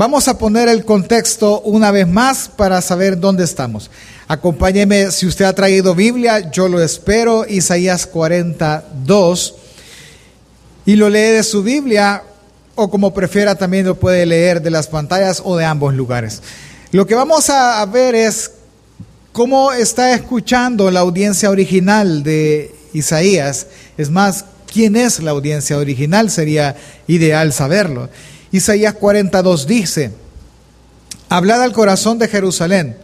Vamos a poner el contexto una vez más para saber dónde estamos. Acompáñeme, si usted ha traído Biblia, yo lo espero, Isaías 42, y lo lee de su Biblia, o como prefiera también lo puede leer de las pantallas o de ambos lugares. Lo que vamos a ver es cómo está escuchando la audiencia original de Isaías. Es más, quién es la audiencia original sería ideal saberlo. Isaías 42 dice, hablad al corazón de Jerusalén,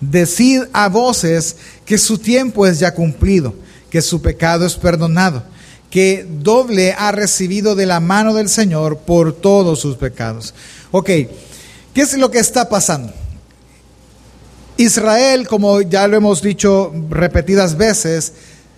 decid a voces que su tiempo es ya cumplido, que su pecado es perdonado, que doble ha recibido de la mano del Señor por todos sus pecados. Ok, ¿qué es lo que está pasando? Israel, como ya lo hemos dicho repetidas veces,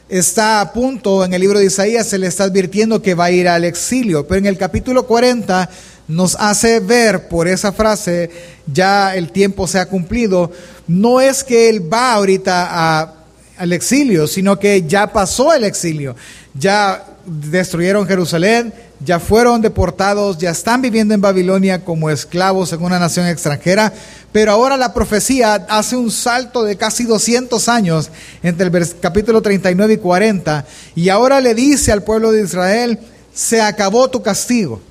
está a punto, en el libro de Isaías se le está advirtiendo que va a ir al exilio, pero en el capítulo 40 nos hace ver por esa frase, ya el tiempo se ha cumplido, no es que él va ahorita al exilio, sino que ya pasó el exilio, ya destruyeron Jerusalén, ya fueron deportados, ya están viviendo en Babilonia como esclavos en una nación extranjera, pero ahora la profecía hace un salto de casi 200 años entre el capítulo 39 y 40, y ahora le dice al pueblo de Israel, se acabó tu castigo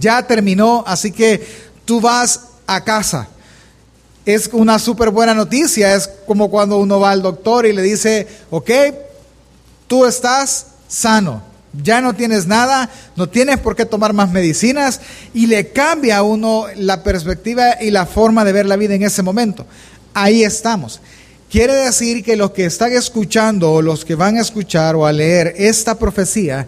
ya terminó, así que tú vas a casa. Es una súper buena noticia, es como cuando uno va al doctor y le dice, ok, tú estás sano, ya no tienes nada, no tienes por qué tomar más medicinas y le cambia a uno la perspectiva y la forma de ver la vida en ese momento. Ahí estamos. Quiere decir que los que están escuchando o los que van a escuchar o a leer esta profecía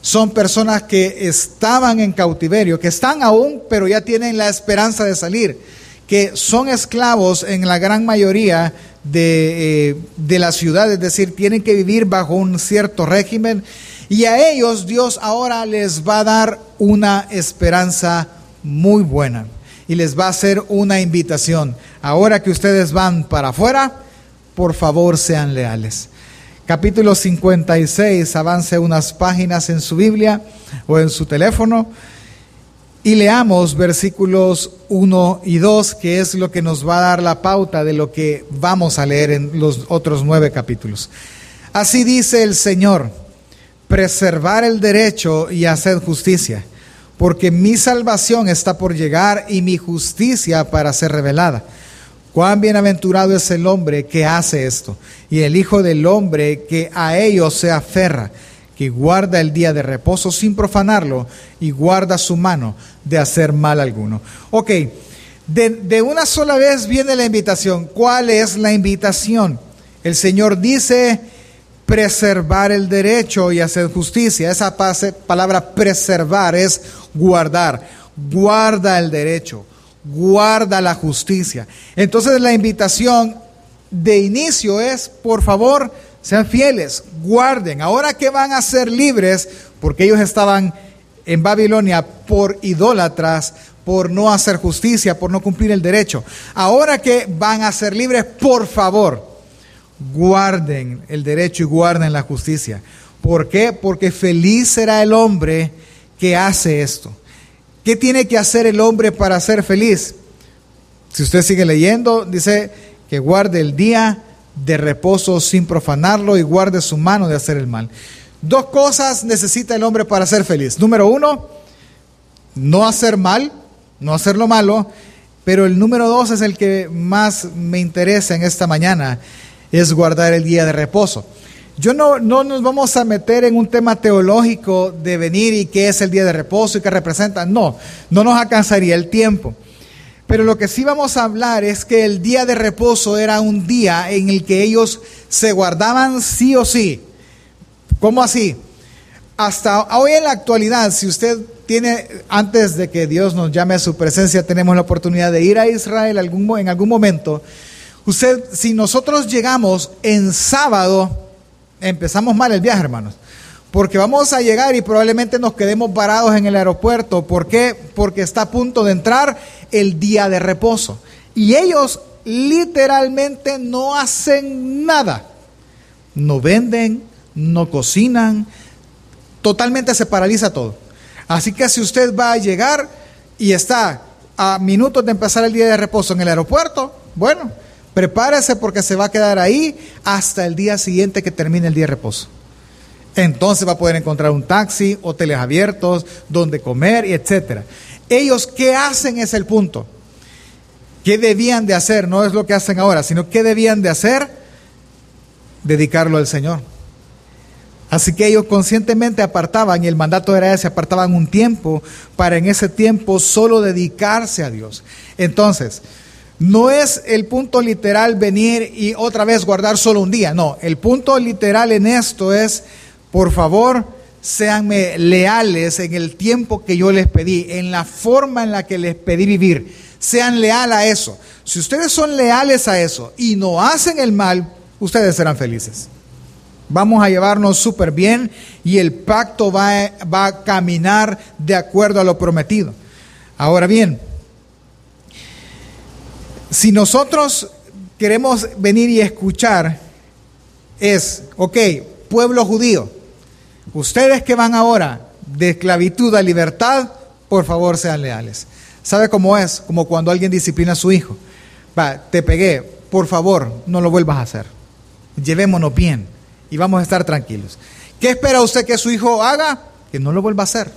son personas que estaban en cautiverio, que están aún, pero ya tienen la esperanza de salir, que son esclavos en la gran mayoría de, eh, de la ciudad, es decir, tienen que vivir bajo un cierto régimen y a ellos Dios ahora les va a dar una esperanza muy buena y les va a hacer una invitación. Ahora que ustedes van para afuera, por favor sean leales capítulo 56, avance unas páginas en su Biblia o en su teléfono y leamos versículos 1 y 2, que es lo que nos va a dar la pauta de lo que vamos a leer en los otros nueve capítulos. Así dice el Señor, preservar el derecho y hacer justicia, porque mi salvación está por llegar y mi justicia para ser revelada. Cuán bienaventurado es el hombre que hace esto, y el Hijo del Hombre que a ellos se aferra, que guarda el día de reposo sin profanarlo y guarda su mano de hacer mal alguno. Ok, de, de una sola vez viene la invitación. ¿Cuál es la invitación? El Señor dice preservar el derecho y hacer justicia. Esa palabra preservar es guardar. Guarda el derecho guarda la justicia. Entonces la invitación de inicio es, por favor, sean fieles, guarden. Ahora que van a ser libres, porque ellos estaban en Babilonia por idólatras, por no hacer justicia, por no cumplir el derecho. Ahora que van a ser libres, por favor, guarden el derecho y guarden la justicia. ¿Por qué? Porque feliz será el hombre que hace esto. ¿Qué tiene que hacer el hombre para ser feliz? Si usted sigue leyendo, dice que guarde el día de reposo sin profanarlo y guarde su mano de hacer el mal. Dos cosas necesita el hombre para ser feliz. Número uno, no hacer mal, no hacer lo malo, pero el número dos es el que más me interesa en esta mañana, es guardar el día de reposo. Yo no, no nos vamos a meter en un tema teológico de venir y qué es el día de reposo y qué representa. No, no nos alcanzaría el tiempo. Pero lo que sí vamos a hablar es que el día de reposo era un día en el que ellos se guardaban sí o sí. ¿Cómo así? Hasta hoy en la actualidad, si usted tiene, antes de que Dios nos llame a su presencia, tenemos la oportunidad de ir a Israel en algún momento. Usted, si nosotros llegamos en sábado, empezamos mal el viaje, hermanos. Porque vamos a llegar y probablemente nos quedemos parados en el aeropuerto. ¿Por qué? Porque está a punto de entrar el día de reposo. Y ellos literalmente no hacen nada. No venden, no cocinan. Totalmente se paraliza todo. Así que si usted va a llegar y está a minutos de empezar el día de reposo en el aeropuerto, bueno, prepárese porque se va a quedar ahí hasta el día siguiente que termine el día de reposo. Entonces va a poder encontrar un taxi, hoteles abiertos, donde comer, y etcétera. Ellos, ¿qué hacen? Es el punto. ¿Qué debían de hacer? No es lo que hacen ahora, sino ¿qué debían de hacer? Dedicarlo al Señor. Así que ellos conscientemente apartaban, y el mandato era ese, apartaban un tiempo para en ese tiempo solo dedicarse a Dios. Entonces, no es el punto literal venir y otra vez guardar solo un día, no, el punto literal en esto es, por favor, seanme leales en el tiempo que yo les pedí, en la forma en la que les pedí vivir. Sean leal a eso. Si ustedes son leales a eso y no hacen el mal, ustedes serán felices. Vamos a llevarnos súper bien y el pacto va, va a caminar de acuerdo a lo prometido. Ahora bien, si nosotros queremos venir y escuchar, es, ok, pueblo judío, ustedes que van ahora de esclavitud a libertad, por favor sean leales. ¿Sabe cómo es? Como cuando alguien disciplina a su hijo. Va, te pegué, por favor, no lo vuelvas a hacer. Llevémonos bien y vamos a estar tranquilos. ¿Qué espera usted que su hijo haga? Que no lo vuelva a hacer.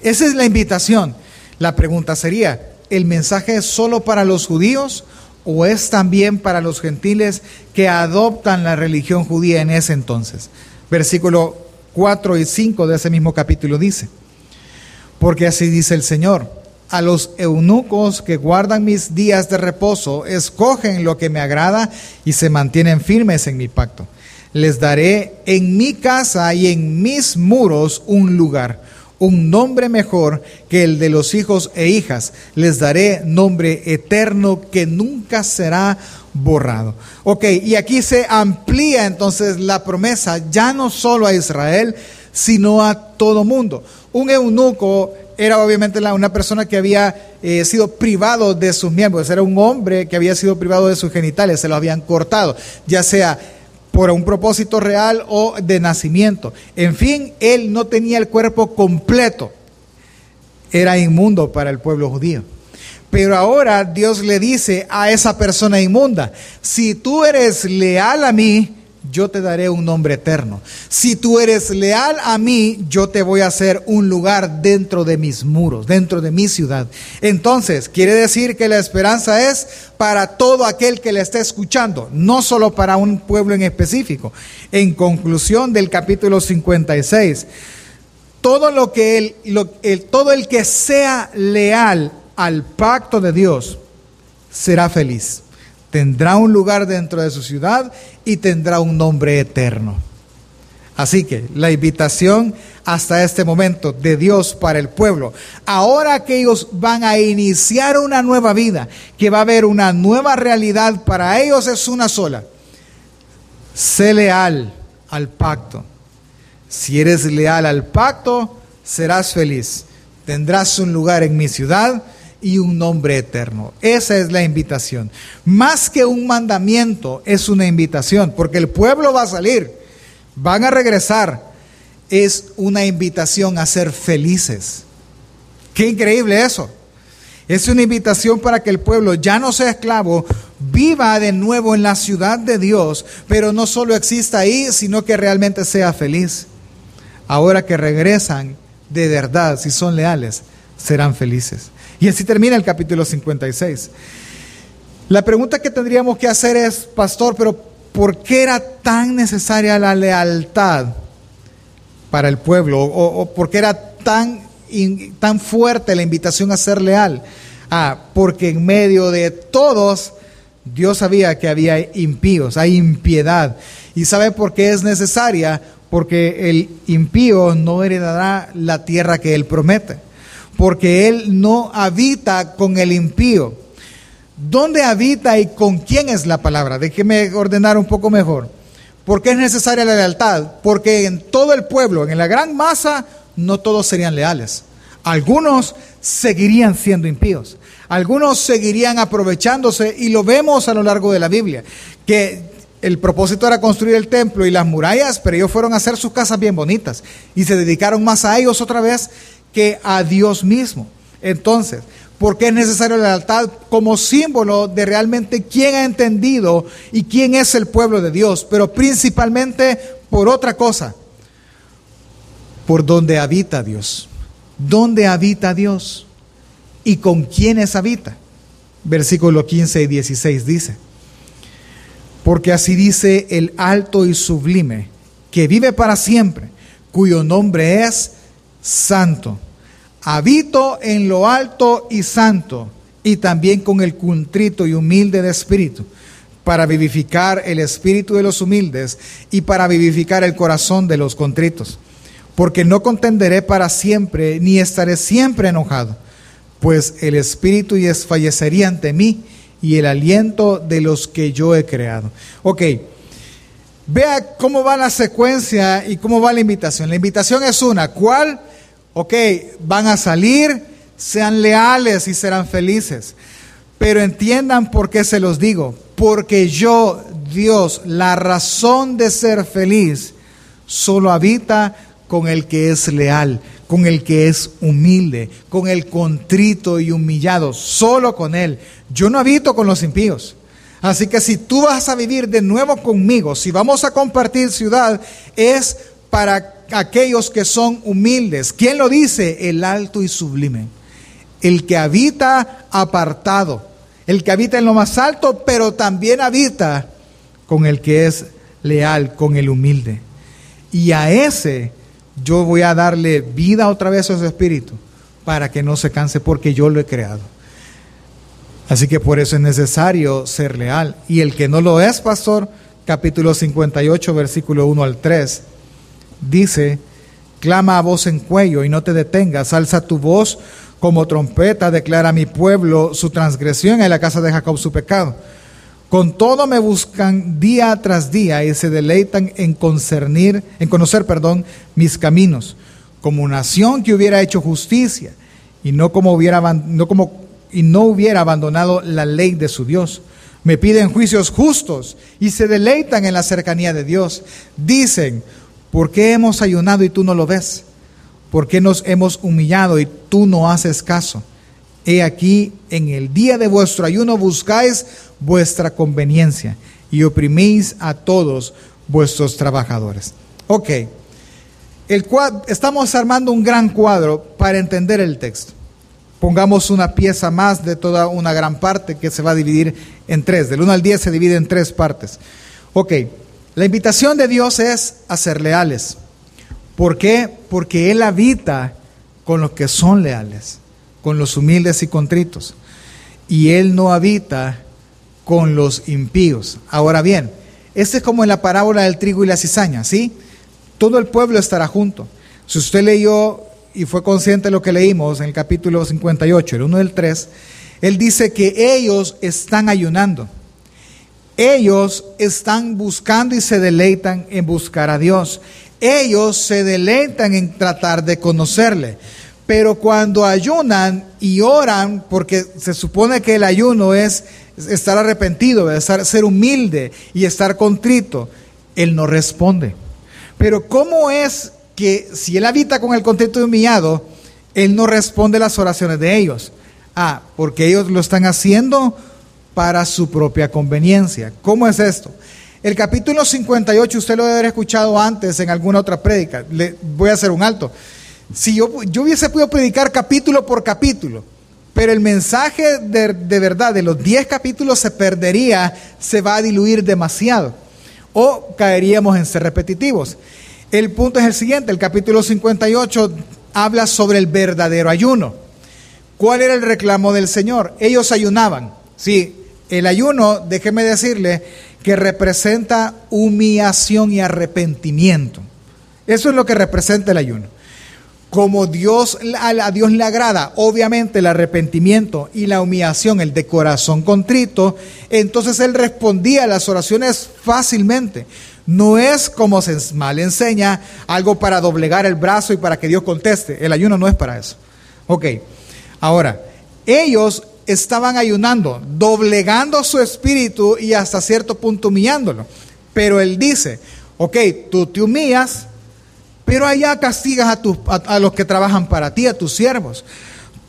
Esa es la invitación. La pregunta sería, ¿el mensaje es solo para los judíos o es también para los gentiles que adoptan la religión judía en ese entonces? Versículo 4 y 5 de ese mismo capítulo dice, porque así dice el Señor, a los eunucos que guardan mis días de reposo, escogen lo que me agrada y se mantienen firmes en mi pacto. Les daré en mi casa y en mis muros un lugar un nombre mejor que el de los hijos e hijas. Les daré nombre eterno que nunca será borrado. Ok, y aquí se amplía entonces la promesa ya no solo a Israel, sino a todo mundo. Un eunuco era obviamente una persona que había eh, sido privado de sus miembros, era un hombre que había sido privado de sus genitales, se lo habían cortado, ya sea por un propósito real o de nacimiento. En fin, él no tenía el cuerpo completo. Era inmundo para el pueblo judío. Pero ahora Dios le dice a esa persona inmunda, si tú eres leal a mí, yo te daré un nombre eterno. Si tú eres leal a mí, yo te voy a hacer un lugar dentro de mis muros, dentro de mi ciudad. Entonces, quiere decir que la esperanza es para todo aquel que le esté escuchando, no solo para un pueblo en específico. En conclusión del capítulo 56, todo lo que el, todo el que sea leal al pacto de Dios será feliz tendrá un lugar dentro de su ciudad y tendrá un nombre eterno. Así que la invitación hasta este momento de Dios para el pueblo, ahora que ellos van a iniciar una nueva vida, que va a haber una nueva realidad para ellos es una sola. Sé leal al pacto. Si eres leal al pacto, serás feliz. Tendrás un lugar en mi ciudad y un nombre eterno. Esa es la invitación. Más que un mandamiento, es una invitación, porque el pueblo va a salir, van a regresar. Es una invitación a ser felices. Qué increíble eso. Es una invitación para que el pueblo ya no sea esclavo, viva de nuevo en la ciudad de Dios, pero no solo exista ahí, sino que realmente sea feliz. Ahora que regresan de verdad, si son leales, serán felices. Y así termina el capítulo 56. La pregunta que tendríamos que hacer es, pastor, pero ¿por qué era tan necesaria la lealtad para el pueblo? ¿O, por qué era tan, tan fuerte la invitación a ser leal? Ah, porque en medio de todos Dios sabía que había impíos, hay impiedad. ¿Y sabe por qué es necesaria? Porque el impío no heredará la tierra que él promete porque Él no habita con el impío. ¿Dónde habita y con quién es la palabra? Déjeme ordenar un poco mejor. ¿Por qué es necesaria la lealtad? Porque en todo el pueblo, en la gran masa, no todos serían leales. Algunos seguirían siendo impíos. Algunos seguirían aprovechándose y lo vemos a lo largo de la Biblia, que el propósito era construir el templo y las murallas, pero ellos fueron a hacer sus casas bien bonitas y se dedicaron más a ellos otra vez que a Dios mismo. Entonces, porque es necesario la lealtad como símbolo de realmente quién ha entendido y quién es el pueblo de Dios, pero principalmente por otra cosa, por donde habita Dios. ¿Dónde habita Dios? ¿Y con quiénes habita? Versículo 15 y 16 dice, porque así dice el alto y sublime, que vive para siempre, cuyo nombre es santo. Habito en lo alto y santo, y también con el contrito y humilde de espíritu, para vivificar el espíritu de los humildes y para vivificar el corazón de los contritos. Porque no contenderé para siempre, ni estaré siempre enojado, pues el espíritu desfallecería ante mí y el aliento de los que yo he creado. Ok, vea cómo va la secuencia y cómo va la invitación. La invitación es una, ¿cuál? Ok, van a salir, sean leales y serán felices. Pero entiendan por qué se los digo. Porque yo, Dios, la razón de ser feliz, solo habita con el que es leal, con el que es humilde, con el contrito y humillado, solo con Él. Yo no habito con los impíos. Así que si tú vas a vivir de nuevo conmigo, si vamos a compartir ciudad, es para aquellos que son humildes. ¿Quién lo dice? El alto y sublime. El que habita apartado. El que habita en lo más alto, pero también habita con el que es leal, con el humilde. Y a ese yo voy a darle vida otra vez a ese espíritu para que no se canse porque yo lo he creado. Así que por eso es necesario ser leal. Y el que no lo es, pastor, capítulo 58, versículo 1 al 3, dice, clama a voz en cuello y no te detengas, alza tu voz como trompeta, declara a mi pueblo su transgresión en la casa de Jacob su pecado. Con todo me buscan día tras día y se deleitan en concernir, en conocer, perdón, mis caminos, como nación que hubiera hecho justicia y no como hubiera no como y no hubiera abandonado la ley de su Dios. Me piden juicios justos y se deleitan en la cercanía de Dios. Dicen, ¿por qué hemos ayunado y tú no lo ves? ¿Por qué nos hemos humillado y tú no haces caso? He aquí, en el día de vuestro ayuno buscáis vuestra conveniencia y oprimís a todos vuestros trabajadores. Ok, el estamos armando un gran cuadro para entender el texto. Pongamos una pieza más de toda una gran parte que se va a dividir en tres. Del 1 al 10 se divide en tres partes. Ok, la invitación de Dios es a ser leales. ¿Por qué? Porque Él habita con los que son leales con los humildes y contritos, y Él no habita con los impíos. Ahora bien, este es como en la parábola del trigo y la cizaña, ¿sí? Todo el pueblo estará junto. Si usted leyó y fue consciente de lo que leímos en el capítulo 58, el 1 del 3, Él dice que ellos están ayunando. Ellos están buscando y se deleitan en buscar a Dios. Ellos se deleitan en tratar de conocerle. Pero cuando ayunan y oran, porque se supone que el ayuno es estar arrepentido, ser humilde y estar contrito, Él no responde. Pero ¿cómo es que si Él habita con el contrito y humillado, Él no responde las oraciones de ellos? Ah, porque ellos lo están haciendo para su propia conveniencia. ¿Cómo es esto? El capítulo 58 usted lo debe haber escuchado antes en alguna otra prédica. Le voy a hacer un alto. Si yo, yo hubiese podido predicar capítulo por capítulo, pero el mensaje de, de verdad de los 10 capítulos se perdería, se va a diluir demasiado o caeríamos en ser repetitivos. El punto es el siguiente, el capítulo 58 habla sobre el verdadero ayuno. ¿Cuál era el reclamo del Señor? Ellos ayunaban. Sí, el ayuno, déjeme decirle, que representa humillación y arrepentimiento. Eso es lo que representa el ayuno como Dios, a Dios le agrada, obviamente el arrepentimiento y la humillación, el de corazón contrito, entonces Él respondía a las oraciones fácilmente. No es como se mal enseña algo para doblegar el brazo y para que Dios conteste. El ayuno no es para eso. Ok, ahora, ellos estaban ayunando, doblegando su espíritu y hasta cierto punto humillándolo. Pero Él dice, ok, tú te humillas, pero allá castigas a, tus, a, los que trabajan para ti, a tus siervos.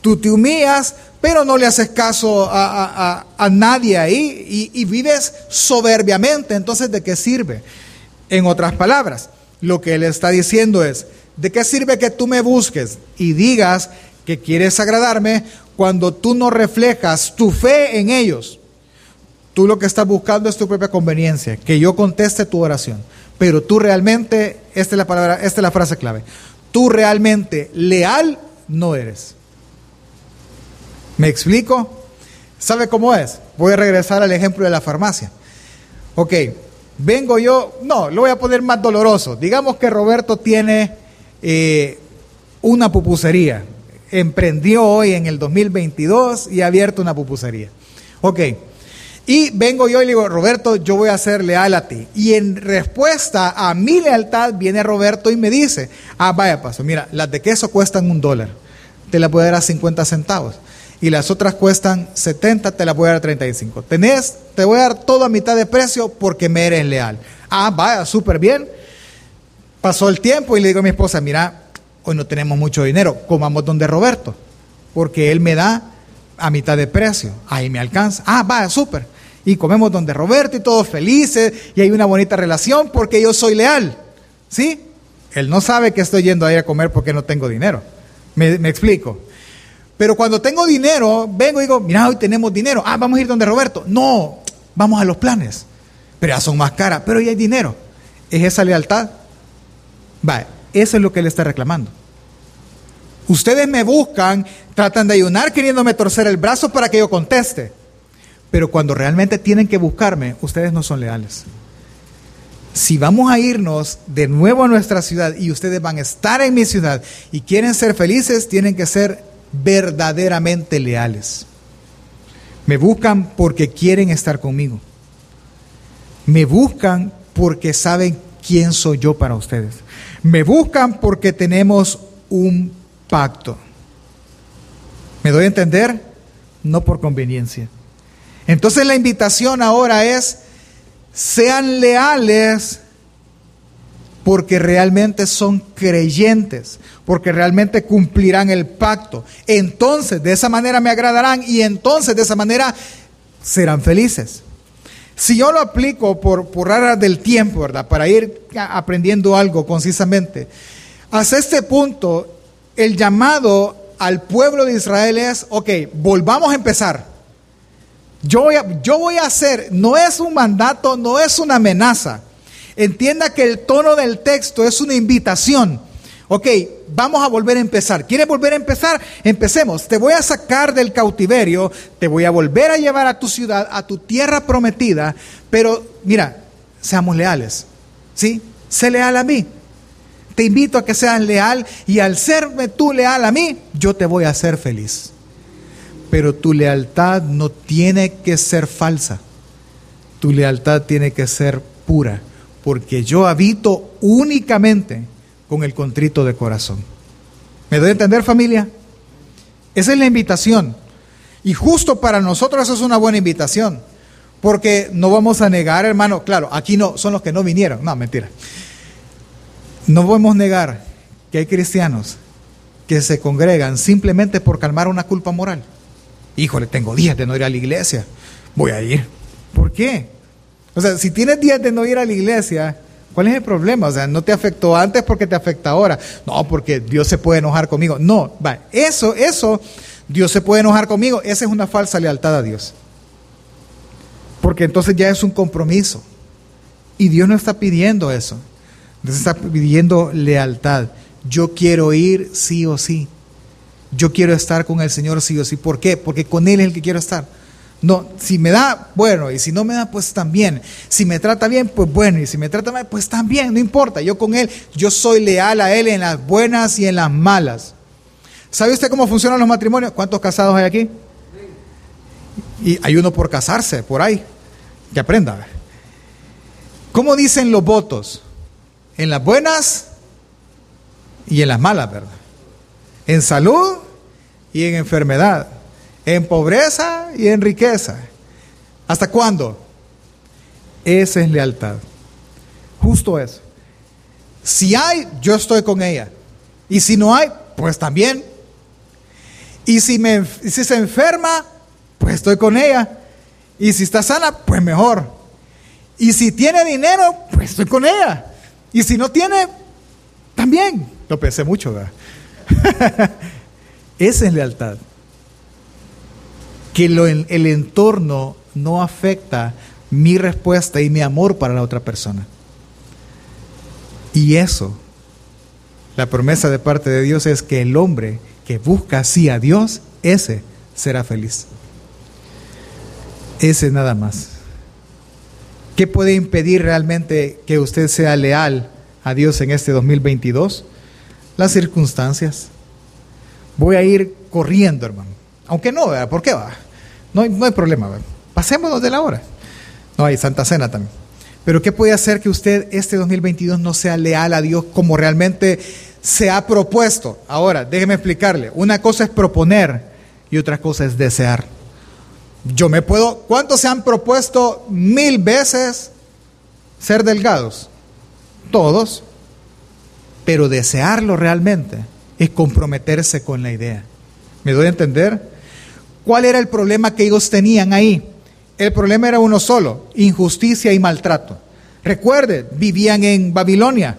Tú te humillas, pero no le haces caso a, nadie ahí y, y vives soberbiamente, entonces ¿de qué sirve? En otras palabras, lo que él está diciendo es, ¿de qué sirve que tú me busques y digas que quieres agradarme cuando tú no reflejas tu fe en ellos? Tú lo que estás buscando es tu propia conveniencia, que yo conteste tu oración. Pero tú realmente, esta es la palabra, esta es la frase clave. Tú realmente leal no eres. ¿Me explico? ¿Sabe cómo es? Voy a regresar al ejemplo de la farmacia. Ok, vengo yo, no, lo voy a poner más doloroso. Digamos que Roberto tiene eh, una pupusería. Emprendió hoy en el 2022 y ha abierto una pupusería. Ok, y vengo yo y le digo, Roberto, yo voy a ser leal a ti. Y en respuesta a mi lealtad viene Roberto y me dice, ah, vaya paso, mira, las de queso cuestan un dólar, te las voy a dar a 50 centavos. Y las otras cuestan 70, te las voy a dar a 35. Tenés, te voy a dar todo a mitad de precio porque me eres leal. Ah, vaya, súper bien. Pasó el tiempo y le digo a mi esposa, mira, hoy no tenemos mucho dinero, comamos donde Roberto, porque él me da a mitad de precio. Ahí me alcanza. Ah, vaya, súper y comemos donde Roberto y todos felices y hay una bonita relación porque yo soy leal. ¿Sí? Él no sabe que estoy yendo a ir a comer porque no tengo dinero. Me, explico. Pero cuando tengo dinero, vengo y digo, mira, hoy tenemos dinero. Ah, vamos a ir donde Roberto. No, vamos a los planes. Pero ya son más caras, pero ya hay dinero. ¿Es esa lealtad? Vale, eso es lo que él está reclamando. Ustedes me buscan, tratan de ayunar queriéndome torcer el brazo para que yo conteste. Pero cuando realmente tienen que buscarme, ustedes no son leales. Si vamos a irnos de nuevo a nuestra ciudad y ustedes van a estar en mi ciudad y quieren ser felices, tienen que ser verdaderamente leales. Me buscan porque quieren estar conmigo. Me buscan porque saben quién soy yo para ustedes. Me buscan porque tenemos un pacto. ¿Me doy a entender? No por conveniencia. Entonces la invitación ahora es, sean leales porque realmente son creyentes, porque realmente cumplirán el pacto. Entonces, de esa manera me agradarán y entonces de esa manera serán felices. Si yo lo aplico por, por del tiempo, ¿verdad? Para ir aprendiendo algo concisamente. Hasta este punto, el llamado al pueblo de Israel es, ok, volvamos a empezar. Yo voy, a, yo voy a hacer, no es un mandato, no es una amenaza. Entienda que el tono del texto es una invitación. Ok, vamos a volver a empezar. ¿Quieres volver a empezar? Empecemos. Te voy a sacar del cautiverio, te voy a volver a llevar a tu ciudad, a tu tierra prometida, pero mira, seamos leales. ¿Sí? Sé leal a mí. Te invito a que seas leal y al serme tú leal a mí, yo te voy a hacer feliz pero tu lealtad no tiene que ser falsa. Tu lealtad tiene que ser pura, porque yo habito únicamente con el contrito de corazón. ¿Me doy a entender familia? Esa es la invitación. Y justo para nosotros eso es una buena invitación, porque no vamos a negar, hermano, claro, aquí no, son los que no vinieron, no, mentira. No podemos negar que hay cristianos que se congregan simplemente por calmar una culpa moral. Híjole, tengo días de no ir a la iglesia. Voy a ir. ¿Por qué? O sea, si tienes días de no ir a la iglesia, ¿cuál es el problema? O sea, no te afectó antes porque te afecta ahora. No, porque Dios se puede enojar conmigo. No, va, eso, eso, Dios se puede enojar conmigo. Esa es una falsa lealtad a Dios. Porque entonces ya es un compromiso. Y Dios no está pidiendo eso. Dios está pidiendo lealtad. Yo quiero ir sí o sí. Yo quiero estar con el Señor sí o sí. ¿Por qué? Porque con Él es el que quiero estar. No, si me da, bueno, y si no me da, pues también. Si me trata bien, pues bueno, y si me trata mal, pues también, no importa. Yo con Él, yo soy leal a Él en las buenas y en las malas. ¿Sabe usted cómo funcionan los matrimonios? ¿Cuántos casados hay aquí? Y hay uno por casarse, por ahí. Que aprenda. ¿Cómo dicen los votos? En las buenas y en las malas, ¿verdad? en salud y en enfermedad, en pobreza y en riqueza. ¿Hasta cuándo? Esa es lealtad. Justo eso. Si hay, yo estoy con ella. Y si no hay, pues también. Y si, si se enferma, pues estoy con ella. Y si está sana, pues mejor. Y si tiene dinero, pues estoy con ella. Y si no tiene, también. Lo pensé mucho, ¿verdad? Esa es lealtad. Que lo, el entorno no afecta mi respuesta y mi amor para la otra persona. Y eso, la promesa de parte de Dios es que el hombre que busca así a Dios, ese será feliz. Ese nada más. ¿Qué puede impedir realmente que usted sea leal a Dios en este 2022? Las circunstancias. Voy a ir corriendo, hermano. Aunque no, ¿verdad? ¿por qué va? No hay, problema, ¿verdad? pasémonos de la hora. No hay Santa Cena también. Pero ¿qué puede hacer que usted este 2022 no sea leal a Dios como realmente se ha propuesto? Ahora, déjeme explicarle. Una cosa es proponer y otra cosa es desear. Yo me puedo, ¿cuántos se han propuesto mil veces ser delgados? Todos. Pero desearlo realmente es comprometerse con la idea. ¿Me doy a entender? ¿Cuál era el problema que ellos tenían ahí? El problema era uno solo, injusticia y maltrato. Recuerde, vivían en Babilonia.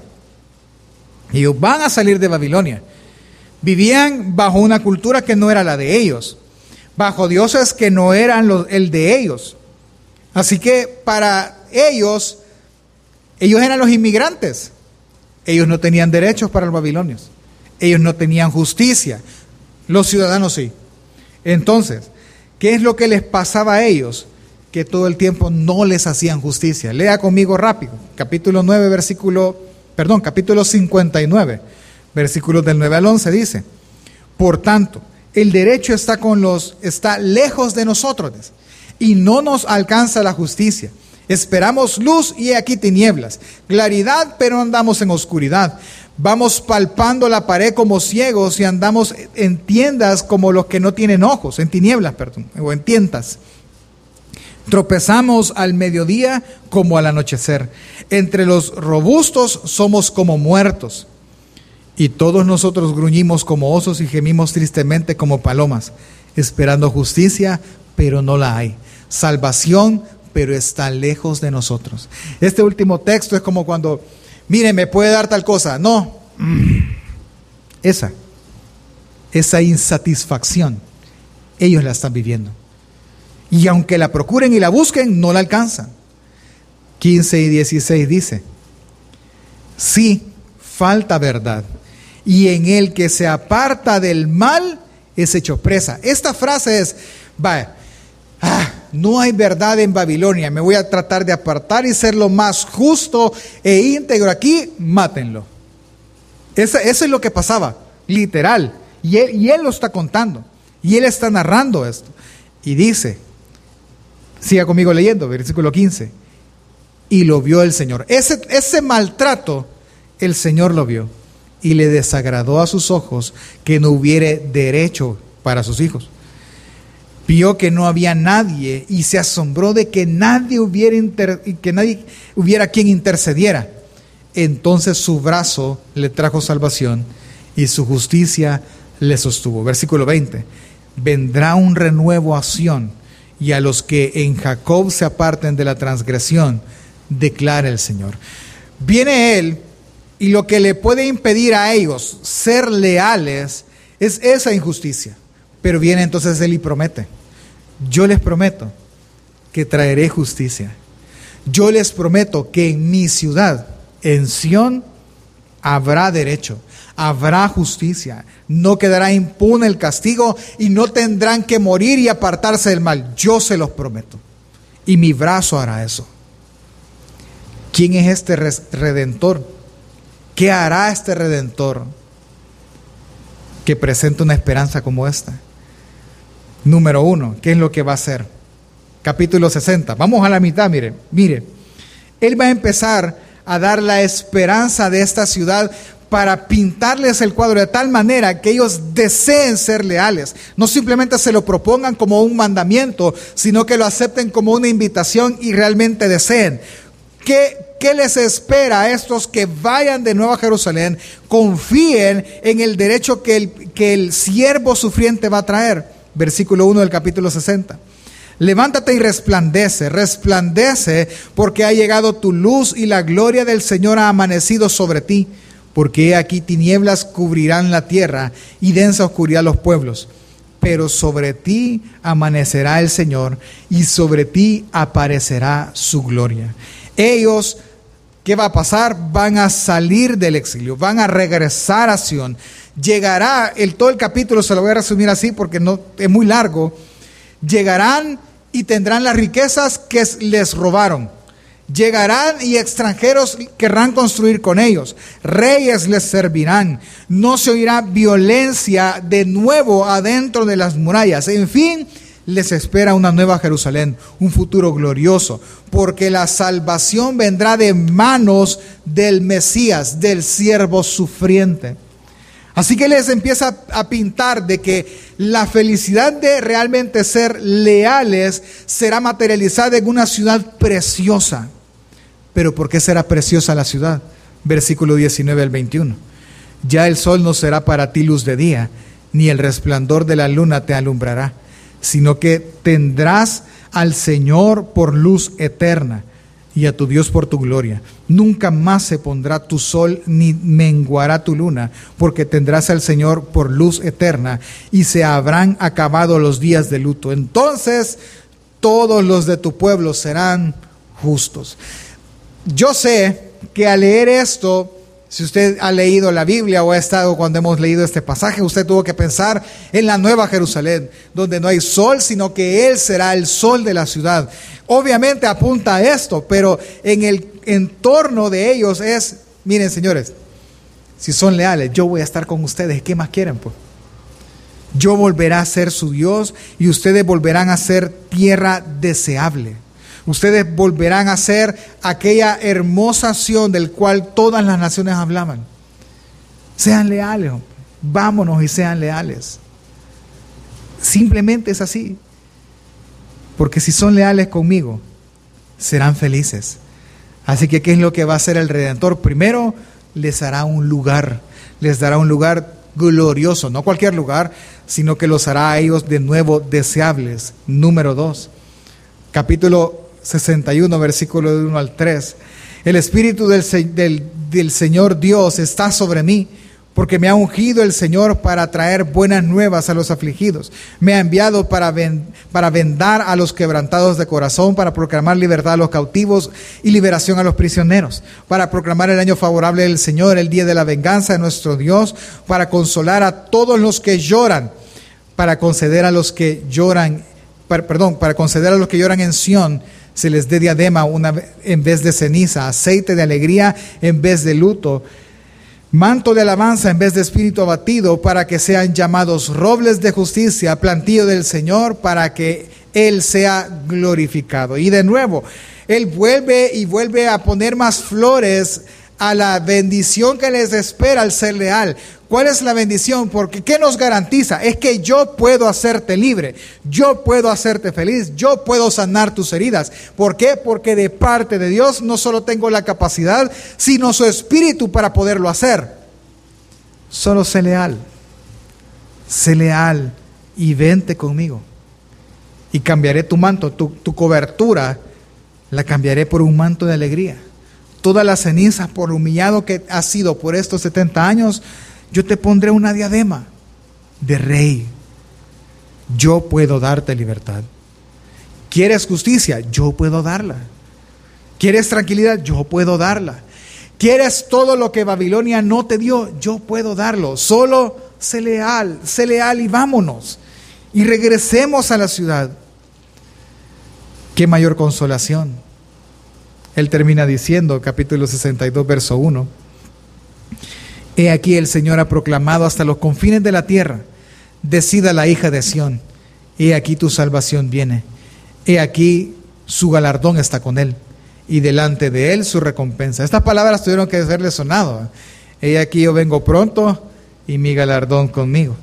Ellos van a salir de Babilonia. Vivían bajo una cultura que no era la de ellos, bajo dioses que no eran los, el de ellos. Así que para ellos, ellos eran los inmigrantes. Ellos no tenían derechos para los babilonios. Ellos no tenían justicia. Los ciudadanos sí. Entonces, ¿qué es lo que les pasaba a ellos? que todo el tiempo no les hacían justicia. Lea conmigo rápido, capítulo 9, versículo, perdón, capítulo 59, versículos del 9 al 11 dice, por tanto, el derecho está con los, está lejos de nosotros y no nos alcanza la justicia. Esperamos luz y aquí tinieblas, claridad, pero andamos en oscuridad. Vamos palpando la pared como ciegos y andamos en tiendas como los que no tienen ojos, en tinieblas, perdón, o en tientas. Tropezamos al mediodía como al anochecer. Entre los robustos somos como muertos. Y todos nosotros gruñimos como osos y gemimos tristemente como palomas, esperando justicia, pero no la hay. Salvación, pero está lejos de nosotros. Este último texto es como cuando, mire, me puede dar tal cosa. No, esa, esa insatisfacción, ellos la están viviendo. Y aunque la procuren y la busquen, no la alcanzan. 15 y 16 dice, sí, falta verdad. Y en el que se aparta del mal es hecho presa. Esta frase es, vaya, ah, no hay verdad en Babilonia, me voy a tratar de apartar y ser lo más justo e íntegro aquí, mátenlo. Eso, es lo que pasaba, literal. Y él, y él lo está contando. Y él está narrando esto. Y dice, Siga conmigo leyendo, versículo 15. Y lo vio el Señor. Ese, ese maltrato, el Señor lo vio. Y le desagradó a sus ojos que no hubiere derecho para sus hijos. Vio que no había nadie y se asombró de que nadie hubiera, que nadie hubiera quien intercediera. Entonces su brazo le trajo salvación y su justicia le sostuvo. Versículo 20. Vendrá un renuevo a Sión y a los que en Jacob se aparten de la transgresión, declara el Señor. Viene Él y lo que le puede impedir a ellos ser leales es esa injusticia. Pero viene entonces Él y promete, yo les prometo que traeré justicia. Yo les prometo que en mi ciudad, en Sión, habrá derecho habrá justicia, no quedará impune el castigo y no tendrán que morir y apartarse del mal. Yo se los prometo. Y mi brazo hará eso. ¿Quién es este redentor? ¿Qué hará este redentor que presenta una esperanza como esta? Número uno, ¿qué es lo que va a hacer? Capítulo 60. Vamos a la mitad, mire, mire. Él va a empezar a dar la esperanza de esta ciudad para pintarles el cuadro de tal manera que ellos deseen ser leales. No simplemente se lo propongan como un mandamiento, sino que lo acepten como una invitación y realmente deseen. ¿Qué, ¿qué les espera a estos que vayan de nuevo a Jerusalén? Confíen en el derecho que el, que el siervo sufriente va a traer. Versículo 1 del capítulo 60. Levántate y resplandece, resplandece porque ha llegado tu luz y la gloria del Señor ha amanecido sobre ti, porque aquí tinieblas cubrirán la tierra y densa oscuridad los pueblos pero sobre ti amanecerá el Señor y sobre ti aparecerá su gloria. Ellos, ¿qué va a pasar? Van a salir del exilio, van a regresar a Sion. Llegará, el, todo el capítulo se lo voy a resumir así porque no, es muy largo. Llegarán y tendrán las riquezas que les robaron Llegarán y extranjeros querrán construir con ellos. Reyes les servirán. No se oirá violencia de nuevo adentro de las murallas. En fin, les espera una nueva Jerusalén, un futuro glorioso, porque la salvación vendrá de manos del Mesías, del siervo sufriente. Así que les empieza a pintar de que la felicidad de realmente ser leales será materializada en una ciudad preciosa. Pero ¿por qué será preciosa la ciudad? Versículo 19 al 21. Ya el sol no será para ti luz de día, ni el resplandor de la luna te alumbrará, sino que tendrás al Señor por luz eterna y a tu Dios por tu gloria. Nunca más se pondrá tu sol ni menguará tu luna, porque tendrás al Señor por luz eterna y se habrán acabado los días de luto. Entonces todos los de tu pueblo serán justos. Yo sé que al leer esto, si usted ha leído la Biblia o ha estado cuando hemos leído este pasaje, usted tuvo que pensar en la nueva Jerusalén, donde no hay sol, sino que Él será el sol de la ciudad. Obviamente apunta a esto, pero en el entorno de ellos es, miren señores, si son leales, yo voy a estar con ustedes, ¿qué más quieren? Pues? Yo volveré a ser su Dios y ustedes volverán a ser tierra deseable. Ustedes volverán a ser aquella hermosa acción del cual todas las naciones hablaban. Sean leales, vámonos y sean leales. Simplemente es así. Porque si son leales conmigo, serán felices. Así que, ¿qué es lo que va a hacer el Redentor? Primero, les hará un lugar, les dará un lugar glorioso, no cualquier lugar, sino que los hará a ellos de nuevo deseables. Número dos, capítulo 61, versículo de 1 al 3. El Espíritu del, Señor Dios está sobre mí, porque me ha ungido el Señor para traer buenas nuevas a los afligidos. Me ha enviado para, para vendar a los quebrantados de corazón, para proclamar libertad a los cautivos y liberación a los prisioneros, para proclamar el año favorable del Señor, el día de la venganza de nuestro Dios, para consolar a todos los que lloran, para conceder a los que lloran, perdón, para conceder a los que lloran en Sión se les dé diadema una, en vez de ceniza, aceite de alegría en vez de luto, manto de alabanza en vez de espíritu abatido, para que sean llamados robles de justicia, plantillo del Señor, para que Él sea glorificado. Y de nuevo, Él vuelve y vuelve a poner más flores a la bendición que les espera al ser leal. ¿Cuál es la bendición? Porque ¿qué nos garantiza? Es que yo puedo hacerte libre, yo puedo hacerte feliz, yo puedo sanar tus heridas. ¿Por qué? Porque de parte de Dios no solo tengo la capacidad, sino su espíritu para poderlo hacer. Solo sé leal, sé leal y vente conmigo. Y cambiaré tu manto, tu, tu cobertura, la cambiaré por un manto de alegría. Todas las cenizas por humillado que has sido por estos 70 años, yo te pondré una diadema de rey. Yo puedo darte libertad. ¿Quieres justicia? Yo puedo darla. ¿Quieres tranquilidad? Yo puedo darla. ¿Quieres todo lo que Babilonia no te dio? Yo puedo darlo. Solo sé leal, sé leal y vámonos. Y regresemos a la ciudad. Qué mayor consolación. Él termina diciendo, capítulo 62, verso 1 He aquí el Señor ha proclamado hasta los confines de la tierra, decida la hija de Sión, he aquí tu salvación viene, he aquí su galardón está con él, y delante de él su recompensa. Estas palabras tuvieron que haberle sonado. He aquí yo vengo pronto y mi galardón conmigo.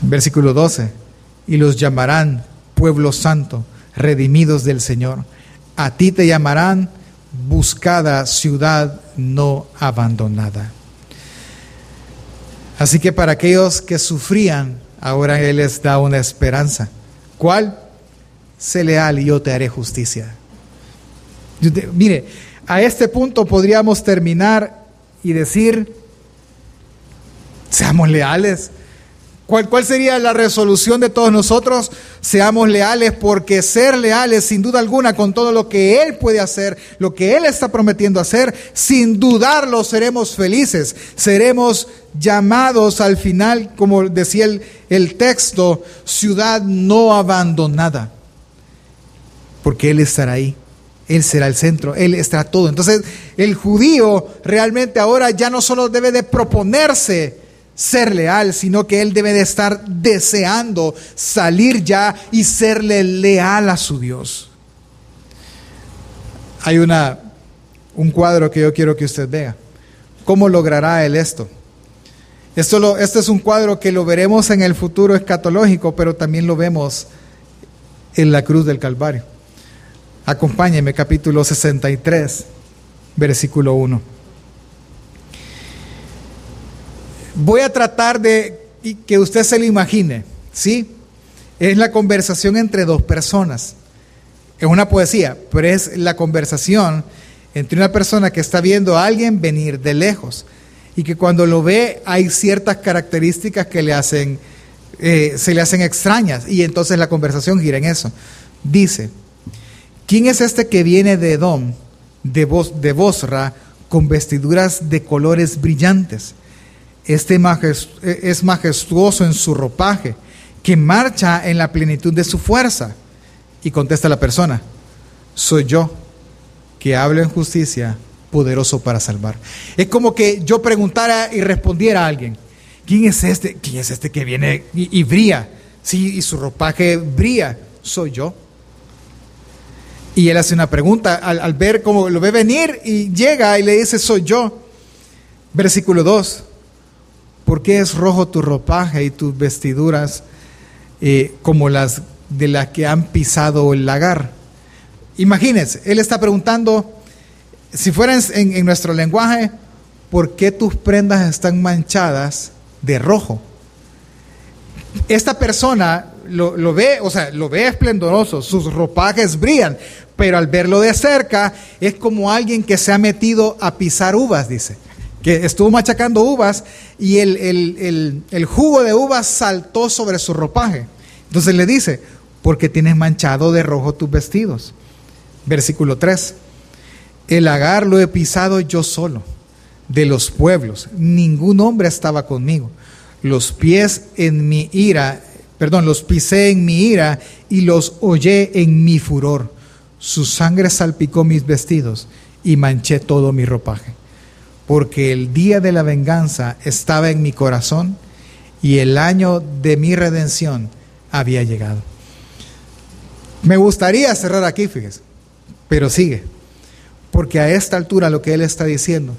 Versículo 12, y los llamarán pueblo santo, redimidos del Señor. A ti te llamarán buscada ciudad no abandonada. Así que para aquellos que sufrían, ahora Él les da una esperanza. ¿Cuál? Sé leal y yo te haré justicia. Mire, a este punto podríamos terminar y decir, seamos leales. ¿Cuál, ¿Cuál, sería la resolución de todos nosotros? Seamos leales porque ser leales sin duda alguna con todo lo que Él puede hacer, lo que Él está prometiendo hacer, sin dudarlo seremos felices. Seremos llamados al final, como decía el, el texto, ciudad no abandonada. Porque Él estará ahí. Él será el centro, Él estará todo. Entonces, el judío realmente ahora ya no solo debe de proponerse ser leal, sino que él debe de estar deseando salir ya y serle leal a su Dios. Hay una, un cuadro que yo quiero que usted vea. ¿Cómo logrará él esto? Esto lo, este es un cuadro que lo veremos en el futuro escatológico, pero también lo vemos en la cruz del Calvario. Acompáñeme, capítulo 63, versículo 1. Voy a tratar de que usted se lo imagine, ¿sí? Es la conversación entre dos personas. Es una poesía, pero es la conversación entre una persona que está viendo a alguien venir de lejos y que cuando lo ve hay ciertas características que le hacen, eh, se le hacen extrañas y entonces la conversación gira en eso. Dice, ¿Quién es este que viene de Edom, de, de Bosra, con vestiduras de colores brillantes? Este e, es majestuoso en su ropaje, que marcha en la plenitud de su fuerza. Y contesta la persona, soy yo, que hablo en justicia, poderoso para salvar. Es como que yo preguntara y respondiera a alguien, ¿quién es este? ¿Quién es este que viene y, y brilla? Sí, y su ropaje brilla. Soy yo y él hace una pregunta al, ver cómo lo ve venir y llega y le dice, soy yo. Versículo 2. ¿Por qué es rojo tu ropaje y tus vestiduras eh, como las de las que han pisado el lagar? Imagínense, él está preguntando, si fuera en, en nuestro lenguaje, ¿por qué tus prendas están manchadas de rojo? Esta persona lo, ve, o sea, lo ve esplendoroso, sus ropajes brillan, pero al verlo de cerca es como alguien que se ha metido a pisar uvas, dice, que estuvo machacando uvas y el, el jugo de uvas saltó sobre su ropaje. Entonces le dice, porque tienes manchado de rojo tus vestidos. Versículo 3, el lagar lo he pisado yo solo, de los pueblos, ningún hombre estaba conmigo. Los pies en mi ira perdón, los pisé en mi ira y los hollé en mi furor. Su sangre salpicó mis vestidos y manché todo mi ropaje. Porque el día de la venganza estaba en mi corazón y el año de mi redención había llegado. Me gustaría cerrar aquí, fíjese, pero sigue. Porque a esta altura lo que él está diciendo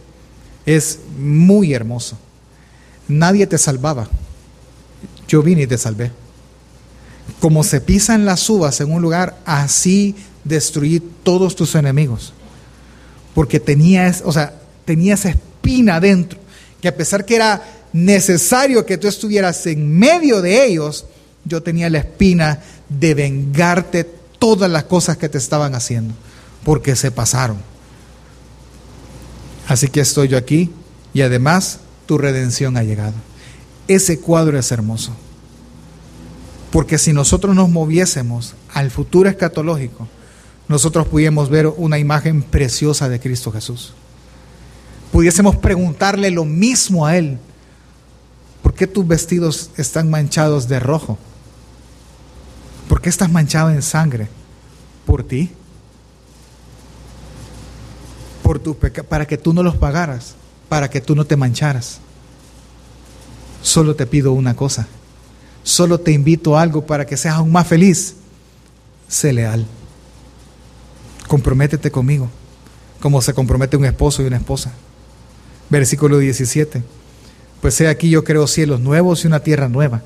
es muy hermoso. Nadie te salvaba. Yo vine y te salvé como se pisan las uvas en un lugar, así destruí todos tus enemigos. Porque tenía, o sea, tenía esa espina dentro, que a pesar que era necesario que tú estuvieras en medio de ellos, yo tenía la espina de vengarte todas las cosas que te estaban haciendo, porque se pasaron. Así que estoy yo aquí y además tu redención ha llegado. Ese cuadro es hermoso. Porque si nosotros nos moviésemos al futuro escatológico, nosotros pudiésemos ver una imagen preciosa de Cristo Jesús. Pudiésemos preguntarle lo mismo a Él. ¿Por qué tus vestidos están manchados de rojo? ¿Por qué estás manchado en sangre? Por ti. Por tu para que tú no los pagaras, para que tú no te mancharas. Solo te pido una cosa Solo te invito a algo para que seas aún más feliz. Sé leal. Comprométete conmigo, como se compromete un esposo y una esposa. Versículo 17. Pues he aquí yo creo cielos nuevos y una tierra nueva,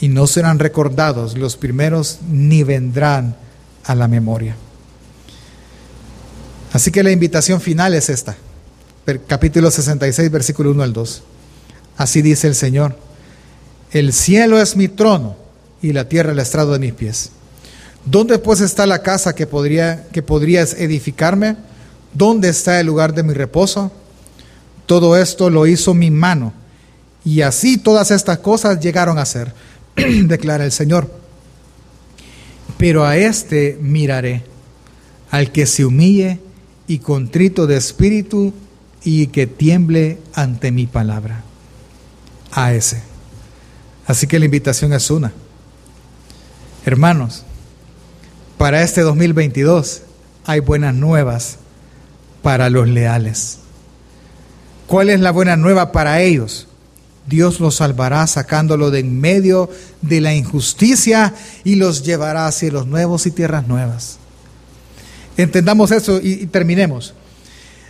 y no serán recordados los primeros ni vendrán a la memoria. Así que la invitación final es esta, capítulo 66, versículo 1 al 2. Así dice el Señor, el cielo es mi trono y la tierra el estrado de mis pies. ¿Dónde pues está la casa que, podría, que podrías edificarme? ¿Dónde está el lugar de mi reposo? Todo esto lo hizo mi mano, y así todas estas cosas llegaron a ser, declara el Señor. Pero a este miraré, al que se humille y contrito de espíritu y que tiemble ante mi palabra. A ese. Así que la invitación es una. Hermanos, para este 2022 hay buenas nuevas para los leales. ¿Cuál es la buena nueva para ellos? Dios los salvará sacándolo de en medio de la injusticia y los llevará a cielos nuevos y tierras nuevas. Entendamos eso y, y terminemos.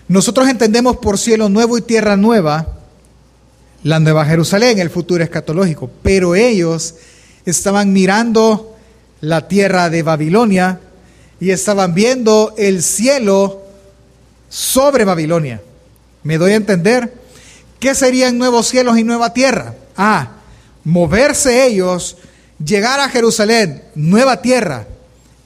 Nosotros entendemos por cielo nuevo y tierra nueva la nueva Jerusalén, el futuro escatológico, pero ellos estaban mirando la tierra de Babilonia y estaban viendo el cielo sobre Babilonia. ¿Me doy a entender? ¿Qué serían nuevos cielos y nueva tierra? Ah, moverse ellos, llegar a Jerusalén, nueva tierra,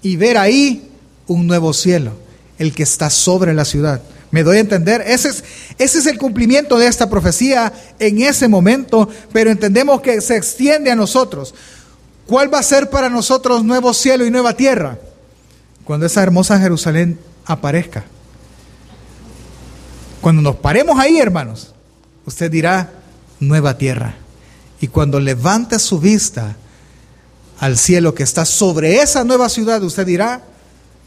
y ver ahí un nuevo cielo, el que está sobre la ciudad. ¿Me doy a entender? Ese es, ese es el cumplimiento de esta profecía en ese momento, pero entendemos que se extiende a nosotros. ¿Cuál va a ser para nosotros nuevo cielo y nueva tierra? Cuando esa hermosa Jerusalén aparezca. Cuando nos paremos ahí, hermanos, usted dirá nueva tierra. Y cuando levante su vista al cielo que está sobre esa nueva ciudad, usted dirá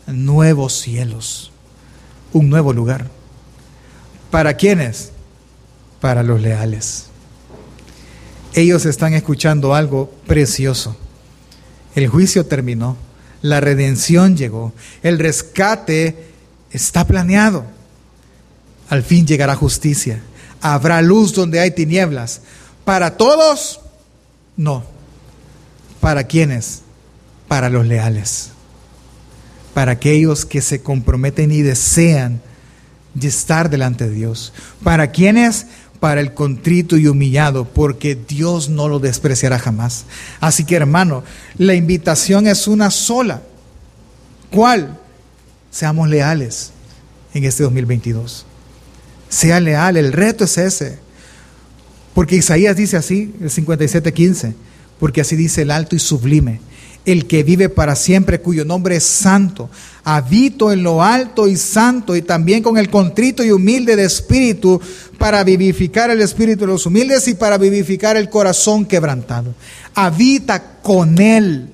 nuevos cielos, un nuevo lugar. ¿Para quiénes? Para los leales. Ellos están escuchando algo precioso. El juicio terminó, la redención llegó, el rescate está planeado. Al fin llegará justicia. Habrá luz donde hay tinieblas. ¿Para todos? No. ¿Para quiénes? Para los leales. Para aquellos que se comprometen y desean estar delante de Dios. ¿Para quienes? para el contrito y humillado, porque Dios no lo despreciará jamás. Así que hermano, la invitación es una sola. ¿Cuál? Seamos leales en este 2022. Sea leal, el reto es ese. Porque Isaías dice así, el 57.15, porque así dice el alto y sublime, el que vive para siempre, cuyo nombre es santo. Habito en lo alto y santo y también con el contrito y humilde de espíritu para vivificar el espíritu de los humildes y para vivificar el corazón quebrantado. Habita con él.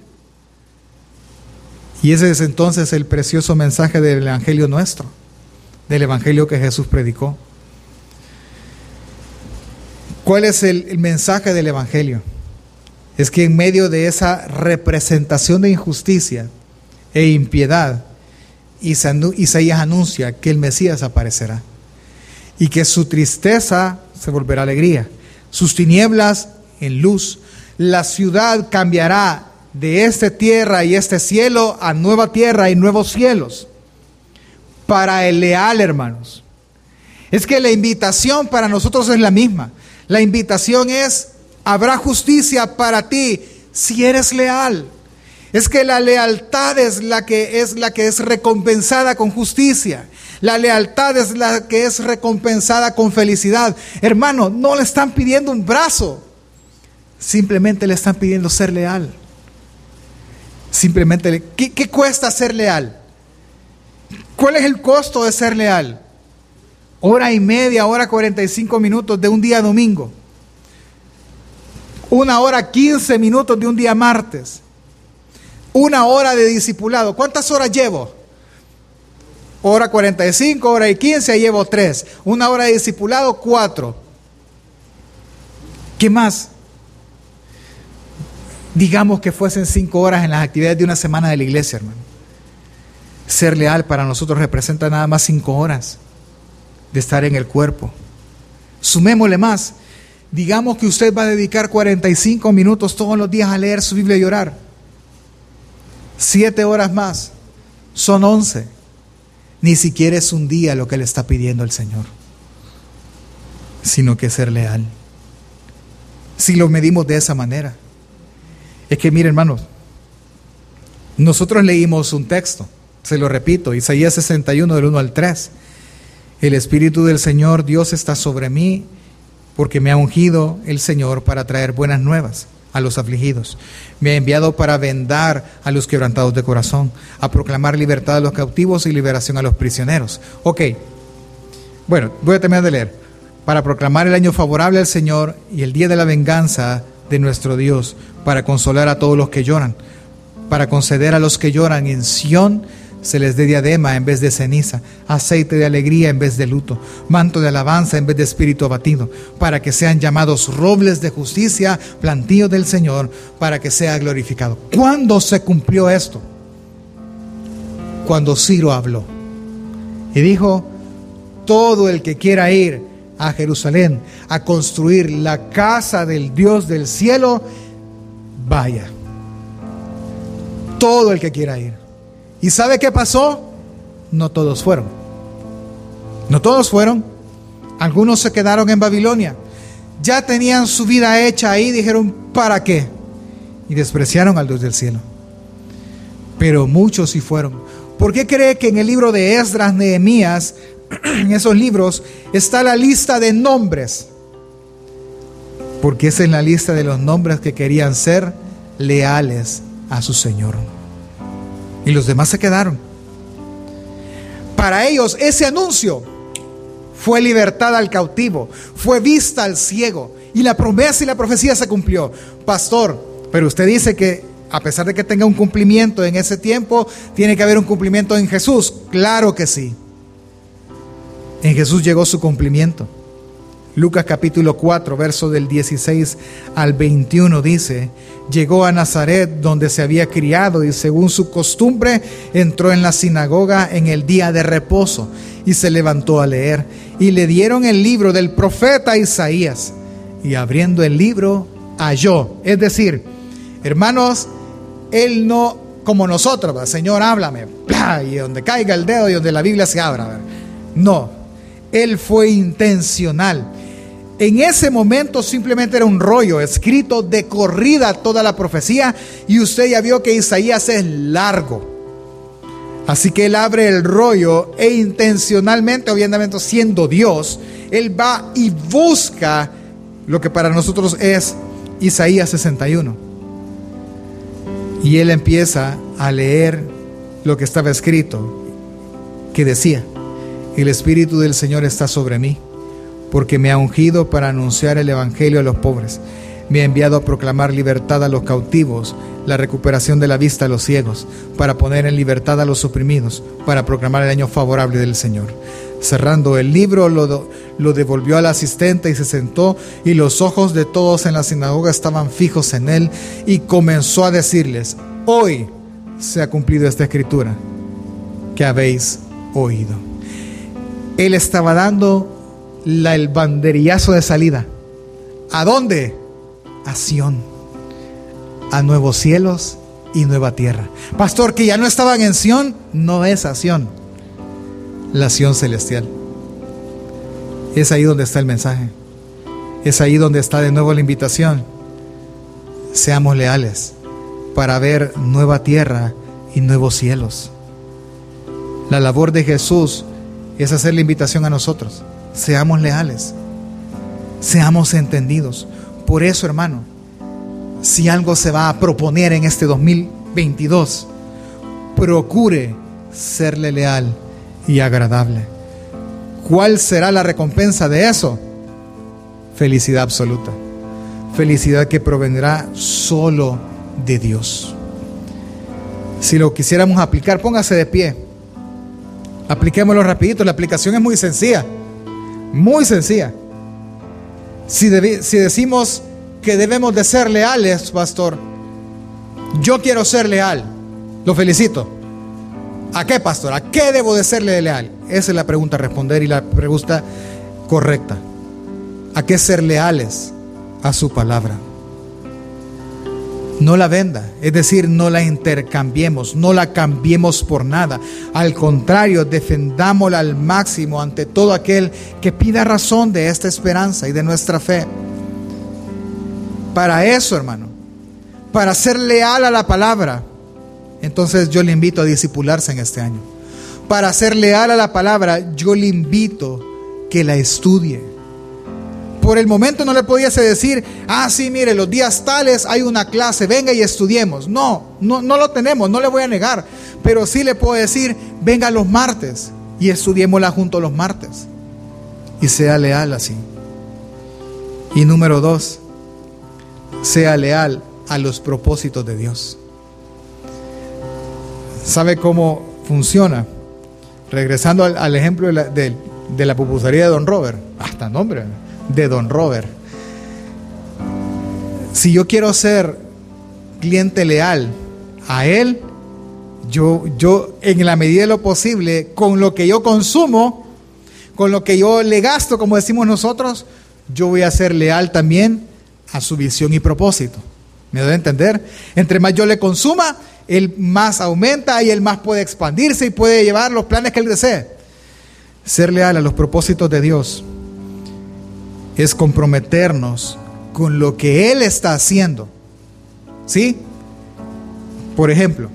Y ese es entonces el precioso mensaje del Evangelio nuestro, del Evangelio que Jesús predicó. ¿Cuál es el, el mensaje del Evangelio? es que en medio de esa representación de injusticia e impiedad, Isaías anuncia que el Mesías aparecerá y que su tristeza se volverá alegría, sus tinieblas en luz. La ciudad cambiará de esta tierra y este cielo a nueva tierra y nuevos cielos. Para el leal, hermanos. Es que la invitación para nosotros es la misma. La invitación es Habrá justicia para ti si eres leal. Es que la lealtad es la que es la que es recompensada con justicia. La lealtad es la que es recompensada con felicidad. Hermano, no le están pidiendo un brazo. Simplemente le están pidiendo ser leal. Simplemente, le, ¿qué, ¿qué cuesta ser leal? ¿Cuál es el costo de ser leal? Hora y media, hora 45 minutos de un día domingo una hora 15 minutos de un día martes, una hora de discipulado. ¿Cuántas horas llevo? Hora 45, hora y 15, llevo 3. Una hora de discipulado, 4. ¿Qué más? Digamos que fuesen 5 horas en las actividades de una semana de la iglesia, hermano. Ser leal para nosotros representa nada más 5 horas de estar en el cuerpo. Sumémosle más, Digamos que usted va a dedicar 45 minutos todos los días a leer su Biblia y orar. Siete horas más. Son once. Ni siquiera es un día lo que le está pidiendo el Señor, sino que ser leal. Si lo medimos de esa manera. Es que, miren, hermanos, nosotros leímos un texto, se lo repito, Isaías 61 del 1 al 3. El Espíritu del Señor Dios está sobre mí porque me ha ungido el Señor para traer buenas nuevas a los afligidos. Me ha enviado para vendar a los quebrantados de corazón, a proclamar libertad a los cautivos y liberación a los prisioneros. Ok, bueno, voy a terminar de leer. Para proclamar el año favorable al Señor y el día de la venganza de nuestro Dios, para consolar a todos los que lloran, para conceder a los que lloran en Sión se les dé diadema en vez de ceniza, aceite de alegría en vez de luto, manto de alabanza en vez de espíritu abatido, para que sean llamados robles de justicia, plantío del Señor, para que sea glorificado. ¿Cuándo se cumplió esto? Cuando Ciro habló y dijo, todo el que quiera ir a Jerusalén a construir la casa del Dios del cielo, vaya. Todo el que quiera ir. ¿Y sabe qué pasó? No todos fueron. No todos fueron. Algunos se quedaron en Babilonia. Ya tenían su vida hecha ahí, dijeron, ¿para qué? Y despreciaron al Dios del cielo. Pero muchos sí fueron. ¿Por qué cree que en el libro de Esdras, Nehemías, en esos libros, está la lista de nombres? Porque esa es la lista de los nombres que querían ser leales a su Señor. Y los demás se quedaron. Para ellos ese anuncio fue libertad al cautivo, fue vista al ciego y la promesa y la profecía se cumplió. Pastor, pero usted dice que a pesar de que tenga un cumplimiento en ese tiempo, tiene que haber un cumplimiento en Jesús. Claro que sí. En Jesús llegó su cumplimiento. Lucas capítulo 4, verso del 16 al 21 dice, llegó a Nazaret donde se había criado y según su costumbre entró en la sinagoga en el día de reposo y se levantó a leer y le dieron el libro del profeta Isaías. Y abriendo el libro halló, es decir, hermanos, él no como nosotros, Señor, háblame, y donde caiga el dedo y donde la Biblia se abra. No, él fue intencional en ese momento simplemente era un rollo escrito de corrida toda la profecía y usted ya vio que Isaías es largo. Así que él abre el rollo e intencionalmente, obviamente siendo Dios, él va y busca lo que para nosotros es Isaías 61. Y él empieza a leer lo que estaba escrito, que decía, el Espíritu del Señor está sobre mí porque me ha ungido para anunciar el Evangelio a los pobres. Me ha enviado a proclamar libertad a los cautivos, la recuperación de la vista a los ciegos, para poner en libertad a los oprimidos, para proclamar el año favorable del Señor. Cerrando el libro, lo, lo, devolvió al asistente y se sentó, y los ojos de todos en la sinagoga estaban fijos en él, y comenzó a decirles, hoy se ha cumplido esta escritura que habéis oído. Él estaba dando la, el banderillazo de salida. ¿A dónde? A Sión, a nuevos cielos y nueva tierra. Pastor, que ya no estaban en Sión, no es a Sión, la Sión celestial. Es ahí donde está el mensaje. Es ahí donde está de nuevo la invitación. Seamos leales para ver nueva tierra y nuevos cielos. La labor de Jesús es hacer la invitación a nosotros seamos leales, seamos entendidos. Por eso, hermano, si algo se va a proponer en este 2022, procure serle leal y agradable. ¿Cuál será la recompensa de eso? Felicidad absoluta. Felicidad que provendrá solo de Dios. Si lo quisiéramos aplicar, póngase de pie. Apliquémoslo rapidito. La aplicación es muy sencilla. Muy sencilla. Si, decimos que debemos de ser leales, pastor, yo quiero ser leal. Lo felicito. ¿A qué, pastor? ¿A qué debo de serle leal? Esa es la pregunta a responder y la pregunta correcta. ¿A qué ser leales? A su palabra. No la venda, es decir, no la intercambiemos, no la cambiemos por nada. Al contrario, defendámosla al máximo ante todo aquel que pida razón de esta esperanza y de nuestra fe. Para eso, hermano, para ser leal a la palabra, entonces yo le invito a disipularse en este año. Para ser leal a la palabra, yo le invito que la estudie por el momento no le pudiese decir, ah, sí, mire, los días tales hay una clase, venga y estudiemos. No, no, no lo tenemos, no le voy a negar. Pero sí le puedo decir, venga los martes y estudiémosla junto los martes. Y sea leal así. Y número dos, sea leal a los propósitos de Dios. ¿Sabe cómo funciona? Regresando al, ejemplo de la, de, de la pupusería de Don Robert. Hasta nombre de Don Robert. Si yo quiero ser cliente leal a él, yo, yo en la medida de lo posible, con lo que yo consumo, con lo que yo le gasto, como decimos nosotros, yo voy a ser leal también a su visión y propósito. ¿Me debe entender? Entre más yo le consuma, él más aumenta y él más puede expandirse y puede llevar los planes que él desee. Ser leal a los propósitos de Dios es comprometernos con lo que Él está haciendo. ¿Sí? Por ejemplo,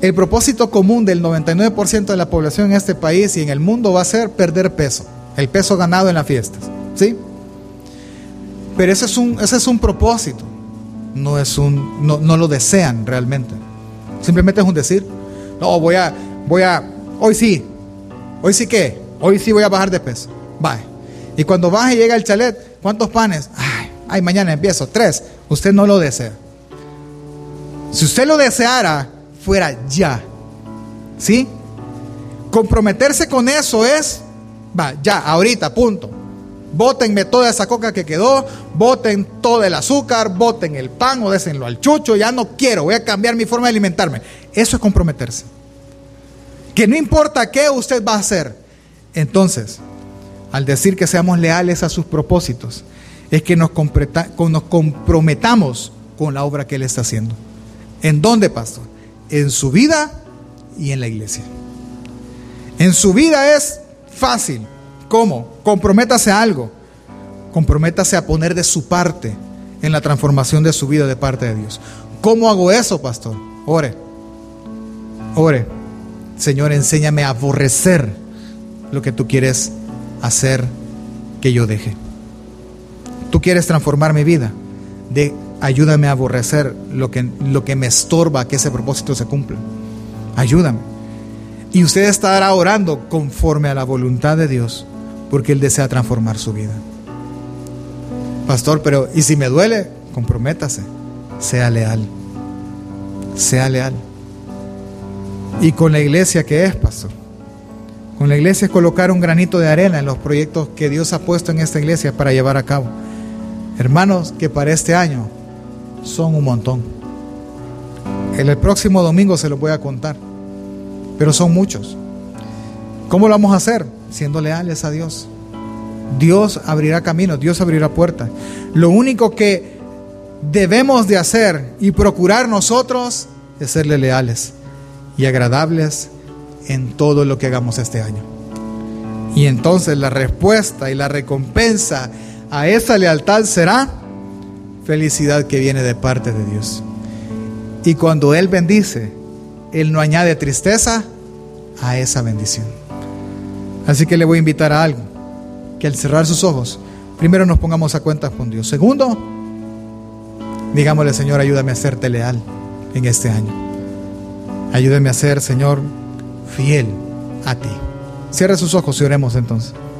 el propósito común del 99% de la población en este país y en el mundo va a ser perder peso, el peso ganado en las fiestas. ¿Sí? Pero ese es un, ese es un propósito, no, es un, no, no lo desean realmente. Simplemente es un decir, no, voy a, voy a, hoy sí, hoy sí que, hoy sí voy a bajar de peso. Bye. Y cuando baja y llega el chalet, ¿cuántos panes? Ay, ay, mañana empiezo, tres. Usted no lo desea. Si usted lo deseara, fuera ya. ¿Sí? Comprometerse con eso es, va, ya, ahorita, punto. Bótenme toda esa coca que quedó, boten todo el azúcar, boten el pan o désenlo al chucho, ya no quiero, voy a cambiar mi forma de alimentarme. Eso es comprometerse. Que no importa qué usted va a hacer. Entonces, al decir que seamos leales a sus propósitos, es que nos, comprometamos con la obra que Él está haciendo. ¿En dónde, pastor? En su vida y en la iglesia. En su vida es fácil. ¿Cómo? Comprométase a algo. Comprométase a poner de su parte en la transformación de su vida de parte de Dios. ¿Cómo hago eso, pastor? Ore. Ore. Señor, enséñame a aborrecer lo que tú quieres hacer que yo deje. Tú quieres transformar mi vida. De, ayúdame a aborrecer lo que, lo que me estorba que ese propósito se cumpla. Ayúdame. Y usted estará orando conforme a la voluntad de Dios, porque Él desea transformar su vida. Pastor, pero ¿y si me duele? Comprométase. Sea leal. Sea leal. Y con la iglesia que es, pastor. Con la iglesia es colocar un granito de arena en los proyectos que Dios ha puesto en esta iglesia para llevar a cabo. Hermanos, que para este año son un montón. El próximo domingo se los voy a contar, pero son muchos. ¿Cómo lo vamos a hacer? Siendo leales a Dios. Dios abrirá caminos, Dios abrirá puertas. Lo único que debemos de hacer y procurar nosotros es serle leales y agradables en todo lo que hagamos este año. Y entonces la respuesta y la recompensa a esa lealtad será felicidad que viene de parte de Dios. Y cuando Él bendice, Él no añade tristeza a esa bendición. Así que le voy a invitar a algo, que al cerrar sus ojos, primero nos pongamos a cuentas con Dios. Segundo, digámosle, Señor, ayúdame a serte leal en este año. Ayúdame a ser, Señor, fiel a ti. Cierra sus ojos y oremos entonces.